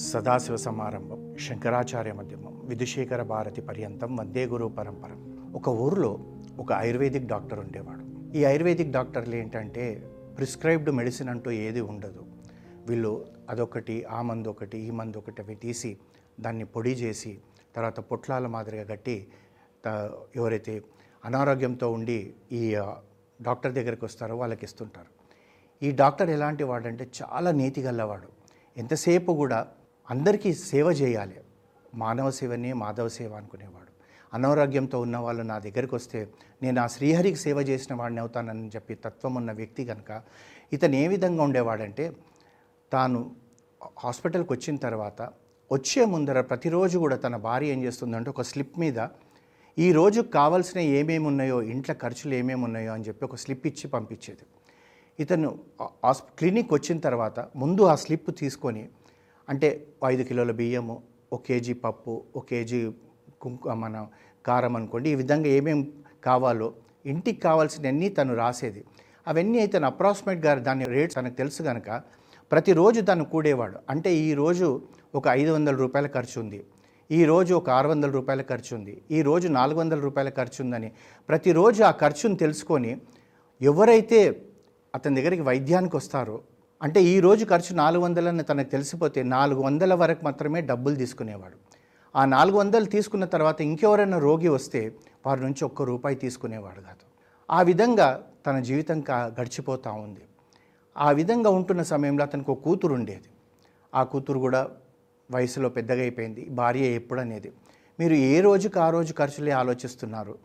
సదాశివ సమారంభం శంకరాచార్య మధ్యమం విధుశేఖర భారతి పర్యంతం వందే గురు పరంపరం. ఒక ఊరిలో ఒక ఆయుర్వేదిక్ డాక్టర్ ఉండేవాడు. ఈ ఆయుర్వేదిక్ డాక్టర్లు ఏంటంటే ప్రిస్క్రైబ్డ్ మెడిసిన్ అంటూ ఏది ఉండదు. వీళ్ళు అదొకటి ఆ మందు ఒకటి ఈ మందు ఒకటి అవి తీసి దాన్ని పొడి చేసి తర్వాత పొట్లాల మాదిరిగా కట్టి ఎవరైతే అనారోగ్యంతో ఉండి ఈ డాక్టర్ దగ్గరికి వస్తారో వాళ్ళకి ఇస్తుంటారు. ఈ డాక్టర్ ఎలాంటి వాడంటే చాలా నీతి గల్లవాడు ఎంతసేపు కూడా అందరికీ సేవ చేయాలి. మానవ సేవనే మాధవ సేవ అనుకునేవాడు. అనారోగ్యంతో ఉన్న వాళ్ళు నా దగ్గరికి వస్తే నేను ఆ శ్రీహరికి సేవ చేసిన వాడిని అవుతానని చెప్పి తత్వం ఉన్న వ్యక్తి కనుక ఇతను ఏ విధంగా ఉండేవాడంటే తాను హాస్పిటల్కి వచ్చిన తర్వాత వచ్చే ముందర ప్రతిరోజు కూడా తన భార్య ఏం చేస్తుందంటే ఒక స్లిప్ మీద ఈ రోజు కావాల్సిన ఏమేమి ఉన్నాయో ఇంట్లో ఖర్చులు ఏమేమి ఉన్నాయో అని చెప్పి ఒక స్లిప్ ఇచ్చి పంపించేది. ఇతను హాస్ క్లినిక్ వచ్చిన తర్వాత ముందు ఆ స్లిప్ తీసుకొని అంటే ఐదు కిలోల బియ్యము ఒక కేజీ పప్పు ఒక కేజీ కుంకు మన కారం అనుకోండి ఈ విధంగా ఏమేమి కావాలో ఇంటికి కావాల్సినవన్నీ తను రాసేది. అవన్నీ అయితే అప్రాక్సిమేట్గా దాని రేట్స్ తనకు తెలుసు కనుక ప్రతిరోజు తను కూడేవాడు. అంటే ఈరోజు ఒక ఐదు వందల రూపాయల ఖర్చు ఉంది. ఈ రోజు ఒక ఆరు వందల రూపాయల ఖర్చు ఉంది. ఈ రోజు నాలుగు వందల రూపాయల ఖర్చు ఉందని ప్రతిరోజు ఆ ఖర్చును తెలుసుకొని ఎవరైతే అతని దగ్గరికి వైద్యానికి వస్తారో అంటే ఈ రోజు ఖర్చు నాలుగు వందలని తనకు తెలిసిపోతే నాలుగు వందల వరకు మాత్రమే డబ్బులు తీసుకునేవాడు. ఆ నాలుగు వందలు తీసుకున్న తర్వాత ఇంకెవరైనా రోగి వస్తే వారి నుంచి ఒక్క రూపాయి తీసుకునేవాడు కాదు. ఆ విధంగా తన జీవితం కా గడిచిపోతూ ఉంది. ఆ విధంగా ఉంటున్న సమయంలో అతనికి ఒక కూతురు ఉండేది. ఆ కూతురు కూడా వయసులో పెద్దగా అయిపోయింది భార్య ఎప్పుడనేది. మీరు ఏ రోజుకి ఆ రోజు ఖర్చులే ఆలోచిస్తున్నారు?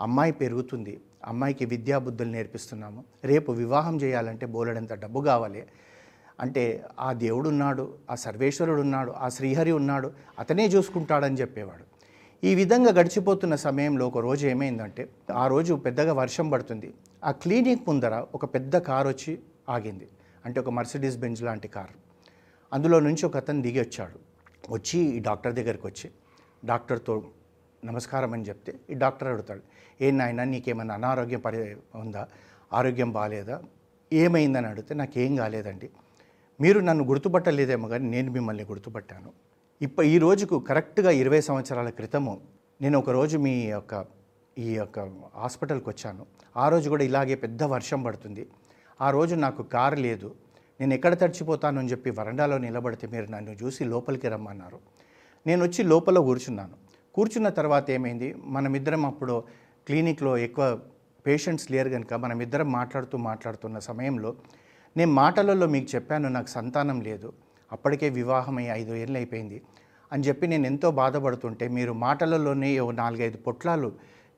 అమ్మాయి పెరుగుతుంది అమ్మాయికి విద్యాబుద్ధులు నేర్పిస్తున్నాము. రేపు వివాహం చేయాలంటే బోలెడంత డబ్బు కావాలి. అంటే ఆ దేవుడు ఉన్నాడు ఆ సర్వేశ్వరుడు ఉన్నాడు ఆ శ్రీహరి ఉన్నాడు అతనే చూసుకుంటాడని చెప్పేవాడు. ఈ విధంగా గడిచిపోతున్న సమయంలో ఒక రోజు ఏమైందంటే ఆ రోజు పెద్దగా వర్షం పడుతుంది. ఆ క్లినిక్ ముందర ఒక పెద్ద కార్ వచ్చి ఆగింది. అంటే ఒక మర్సిడీస్ బెంజ్ లాంటి కారు. అందులో నుంచి ఒక అతను దిగి వచ్చాడు. వచ్చి ఈ డాక్టర్ దగ్గరికి వచ్చి డాక్టర్తో నమస్కారం అని చెప్తే ఈ డాక్టర్ అడుగుతాడు ఏ నాయన నీకేమైనా అనారోగ్యం పరి ఉందా? ఆరోగ్యం బాగాలేదా ఏమైందని అడిగితే నాకేం కాలేదండి. మీరు నన్ను గుర్తుపట్టలేదేమో కానీ నేను మిమ్మల్ని గుర్తుపట్టాను. ఇప్ప ఈ రోజుకు కరెక్ట్గా ఇరవై సంవత్సరాల క్రితము నేను ఒకరోజు మీ యొక్క ఈ యొక్క హాస్పిటల్కి వచ్చాను. ఆ రోజు కూడా ఇలాగే పెద్ద వర్షం పడుతుంది. ఆ రోజు నాకు కారు లేదు. నేను ఎక్కడ తడిచిపోతాను అని చెప్పి వరండాలో నిలబడితే మీరు నన్ను చూసి లోపలికి రమ్మన్నారు. నేను వచ్చి లోపల కూర్చున్నాను. కూర్చున్న తర్వాత ఏమైంది? మనమిద్దరం అప్పుడు క్లినిక్లో ఎక్కువ పేషెంట్స్ లేరు కనుక మనమిద్దరం మాట్లాడుతూ మాట్లాడుతున్న సమయంలో నేను మాటలలో మీకు చెప్పాను నాకు సంతానం లేదు. అప్పటికే వివాహం ఐదు ఏళ్ళు అయిపోయింది. అని చెప్పి నేను ఎంతో బాధపడుతుంటే మీరు మాటలలోనే ఓ నాలుగైదు పొట్లాలు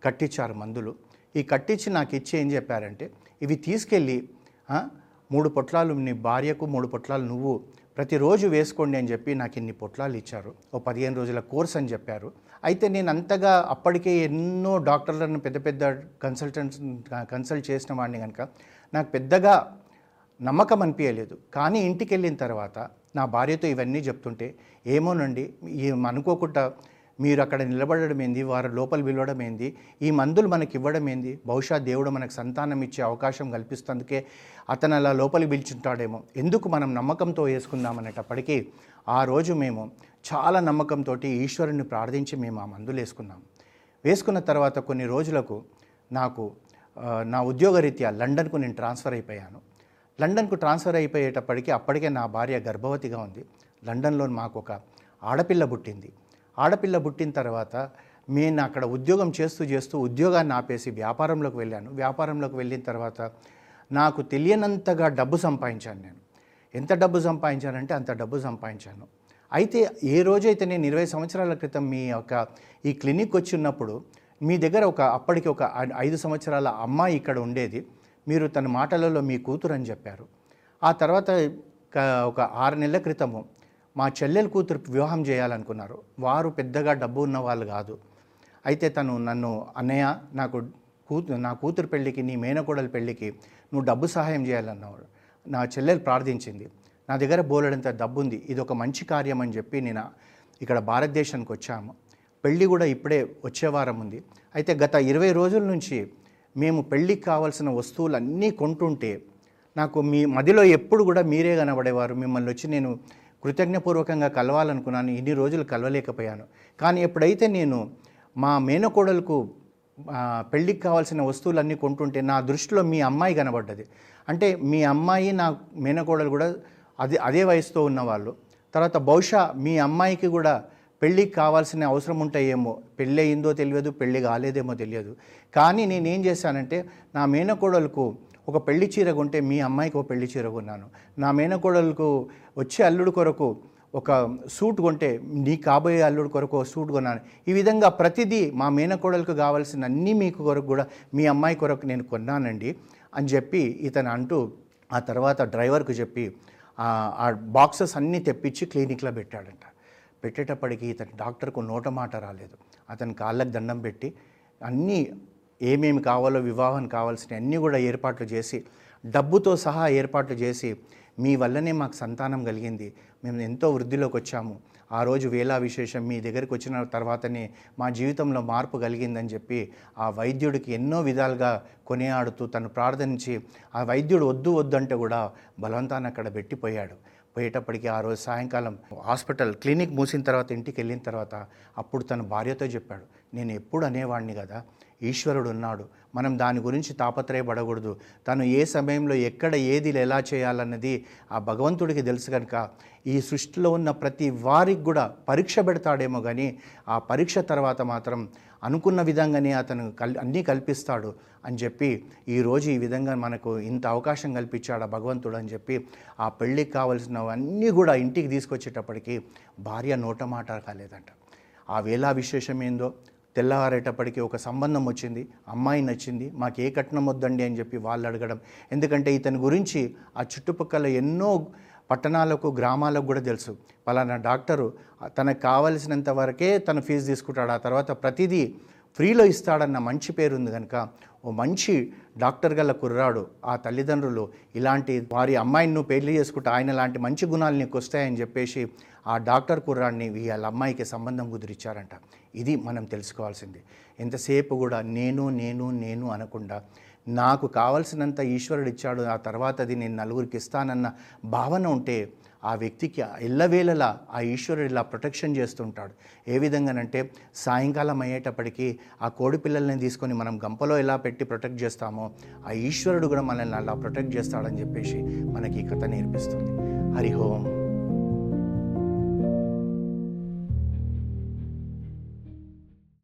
కట్టించారు మందులు. ఈ కట్టించి నాకు ఇచ్చి ఏం చెప్పారంటే ఇవి తీసుకెళ్ళి మూడు పొట్లాలు నీ భార్యకు మూడు పొట్లాలు నువ్వు ప్రతిరోజు వేసుకోండి అని చెప్పి నాకు ఇన్ని పొట్లాలు ఇచ్చారు. ఓ పదిహేను రోజుల కోర్స్ అని చెప్పారు. అయితే నేను అంతగా అప్పటికే ఎన్నో డాక్టర్లను పెద్ద పెద్ద కన్సల్టెంట్స్ కన్సల్ట్ చేసిన వాడిని కనుక నాకు పెద్దగా నమ్మకం అనిపించలేదు కానీ ఇంటికి వెళ్ళిన తర్వాత నా భార్యతో ఇవన్నీ చెప్తుంటే ఏమోనండి ఈ అనుకోకుండా మీరు అక్కడ నిలబడడం ఏంది? వారు లోపల పిలవడం ఏంది? ఈ మందులు మనకి ఇవ్వడం ఏంది? బహుశా దేవుడు మనకు సంతానం ఇచ్చే అవకాశం కల్పిస్తందుకే అతను అలా లోపలికి పిలిచింటాడేమో. ఎందుకు మనం నమ్మకంతో వేసుకుందాం అనేటప్పటికీ ఆ రోజు మేము చాలా నమ్మకంతో ఈశ్వరుని ప్రార్థించి మేము ఆ మందులు వేసుకున్నాం. వేసుకున్న తర్వాత కొన్ని రోజులకు నాకు నా ఉద్యోగరీత్యా లండన్కు నేను ట్రాన్స్ఫర్ అయిపోయాను. లండన్కు ట్రాన్స్ఫర్ అయిపోయేటప్పటికీ అప్పటికే నా భార్య గర్భవతిగా ఉంది. లండన్లో మాకు ఒక ఆడపిల్ల పుట్టింది. ఆడపిల్ల పుట్టిన తర్వాత నేను అక్కడ ఉద్యోగం చేస్తూ చేస్తూ ఉద్యోగాన్ని ఆపేసి వ్యాపారంలోకి వెళ్ళాను. వ్యాపారంలోకి వెళ్ళిన తర్వాత నాకు తెలియనంతగా డబ్బు సంపాదించాను నేను. ఎంత డబ్బు సంపాదించానంటే అంత డబ్బు సంపాదించాను. అయితే ఏ రోజైతే నేను ఇరవై సంవత్సరాల క్రితం మీ యొక్క ఈ క్లినిక్ వచ్చి ఉన్నప్పుడు మీ దగ్గర ఒక అప్పటికి ఒక ఐదు సంవత్సరాల అమ్మాయి ఇక్కడ ఉండేది. మీరు తన మాటలలో మీ కూతురు అని చెప్పారు. ఆ తర్వాత ఒక ఆరు నెలల క్రితము మా చెల్లెలు కూతురు వివాహం చేయాలనుకున్నారు. వారు పెద్దగా డబ్బు ఉన్న వాళ్ళు కాదు. అయితే తను నన్ను అన్నయ్య నాకు కూతు నా కూతురు పెళ్ళికి నీ మేనకోడల పెళ్ళికి నువ్వు డబ్బు సహాయం చేయాలన్నాడు నా చెల్లెలు ప్రార్థించింది. నా దగ్గర బోలెడంత డబ్బు ఉంది ఇది ఒక మంచి కార్యం అని చెప్పి నేను ఇక్కడ భారతదేశానికి వచ్చాము. పెళ్ళి కూడా ఇప్పుడే వచ్చే వారం ఉంది. అయితే గత ఇరవై రోజుల నుంచి మేము పెళ్ళికి కావాల్సిన వస్తువులన్నీ కొంటుంటే నాకు మీ మదిలో ఎప్పుడు కూడా మీరే కనబడేవారు. మిమ్మల్ని వచ్చి నేను కృతజ్ఞపూర్వకంగా కలవాలనుకున్నాను ఇన్ని రోజులు కలవలేకపోయాను. కానీ ఎప్పుడైతే నేను మా మేనకోడలకు పెళ్ళికి కావాల్సిన వస్తువులన్నీ కొంటుంటే నా దృష్టిలో మీ అమ్మాయి కనబడ్డది. అంటే మీ అమ్మాయి నా మేనకోడలు కూడా అదే అదే వయసుతో ఉన్నవాళ్ళు. తర్వాత బహుశా మీ అమ్మాయికి కూడా పెళ్ళికి కావాల్సిన అవసరం ఉంటాయేమో పెళ్ళి అయిందో తెలియదు పెళ్ళి కాలేదేమో తెలియదు. కానీ నేనేం చేశానంటే నా మేనకోడలకు ఒక పెళ్ళి చీర కొంటే మీ అమ్మాయికి ఒక పెళ్ళి చీర కొన్నాను. నా మేనకోడలకు వచ్చే అల్లుడు కొరకు ఒక సూట్ కొంటే నీ కాబోయే అల్లుడు కొరకు ఒక సూట్ కొన్నాను. ఈ విధంగా ప్రతిదీ మా మేనకోడలకు కావాల్సిన అన్నీ మీకు కొరకు కూడా మీ అమ్మాయి కొరకు నేను కొన్నానండి అని చెప్పి ఇతను అంటూ ఆ తర్వాత డ్రైవర్కు చెప్పి ఆ ఆ బాక్సెస్ అన్నీ తెప్పించి క్లినిక్లో పెట్టాడంట. పెట్టేటప్పటికి ఇతని డాక్టర్కు నోట మాట రాలేదు. అతని కాళ్ళకు దండం పెట్టి అన్నీ ఏమేమి కావాలో వివాహం కావాల్సిన అన్నీ కూడా ఏర్పాట్లు చేసి డబ్బుతో సహా ఏర్పాట్లు చేసి మీ వల్లనే మాకు సంతానం కలిగింది. మేము ఎంతో వృద్ధిలోకి వచ్చాము. ఆ రోజు వేలా విశేషం మీ దగ్గరికి వచ్చిన తర్వాతనే మా జీవితంలో మార్పు కలిగిందని చెప్పి ఆ వైద్యుడికి ఎన్నో విధాలుగా కొనియాడుతూ తను ప్రార్థించి ఆ వైద్యుడు వద్దు వద్దు అంటే కూడా బలవంతాన్ని అక్కడ పెట్టిపోయాడు. పోయేటప్పటికి ఆ రోజు సాయంకాలం హాస్పిటల్ క్లినిక్ మూసిన తర్వాత ఇంటికి వెళ్ళిన తర్వాత అప్పుడు తన భార్యతో చెప్పాడు నేను ఎప్పుడు అనేవాడిని కదా ఈశ్వరుడు ఉన్నాడు మనం దాని గురించి తాపత్రయపడకూడదు. తను ఏ సమయంలో ఎక్కడ ఏది ఎలా చేయాలన్నది ఆ భగవంతుడికి తెలుసు కనుక ఈ సృష్టిలో ఉన్న ప్రతి వారికి కూడా పరీక్ష పెడతాడేమో కానీ ఆ పరీక్ష తర్వాత మాత్రం అనుకున్న విధంగానే అతను కల్ అన్నీ కల్పిస్తాడు అని చెప్పి ఈరోజు ఈ విధంగా మనకు ఇంత అవకాశం కల్పించాడు ఆ భగవంతుడు అని చెప్పి ఆ పెళ్ళికి కావలసినవన్నీ కూడా ఇంటికి తీసుకొచ్చేటప్పటికి భార్య నోట మాట కాలేదంట. ఆ వేళా విశేషం ఏందో? తెల్లవారేటప్పటికి ఒక సంబంధం వచ్చింది. అమ్మాయి నచ్చింది. మాకు ఏ కట్నం వద్దండి అని చెప్పి వాళ్ళు అడగడం. ఎందుకంటే ఇతని గురించి ఆ చుట్టుపక్కల ఎన్నో పట్టణాలకు గ్రామాలకు కూడా తెలుసు. పలానా డాక్టరు తనకు కావలసినంత వరకే తన ఫీజు తీసుకుంటాడు. ఆ తర్వాత ప్రతిదీ ఫ్రీలో ఇస్తాడన్న మంచి పేరు ఉంది కనుక ఓ మంచి డాక్టర్ గల కుర్రాడు ఆ తల్లిదండ్రులు ఇలాంటి వారి అమ్మాయిని నువ్వు పెళ్ళి చేసుకుంటే ఆయన లాంటి మంచి గుణాలు నీకు వస్తాయని చెప్పేసి ఆ డాక్టర్ కుర్రాడిని వీళ్ళ అమ్మాయికి సంబంధం కుదిరిచ్చారంట. ఇది మనం తెలుసుకోవాల్సింది. ఎంతసేపు కూడా నేను నేను నేను అనకుండా నాకు కావలసినంత ఈశ్వరుడు ఇచ్చాడు ఆ తర్వాత అది నేను నలుగురికి ఇస్తానన్న భావన ఉంటే ఆ వ్యక్తికి ఎల్లవేళలా ఆ ఈశ్వరుడు ఇలా ప్రొటెక్షన్ చేస్తుంటాడు. ఏ విధంగానంటే సాయంకాలం అయ్యేటప్పటికీ ఆ కోడి పిల్లల్ని తీసుకొని మనం గంపలో ఎలా పెట్టి ప్రొటెక్ట్ చేస్తామో ఆ ఈశ్వరుడు కూడా మనల్ని అలా ప్రొటెక్ట్ చేస్తాడని చెప్పేసి మనకి ఈ కథ నేర్పిస్తుంది. హరిహోం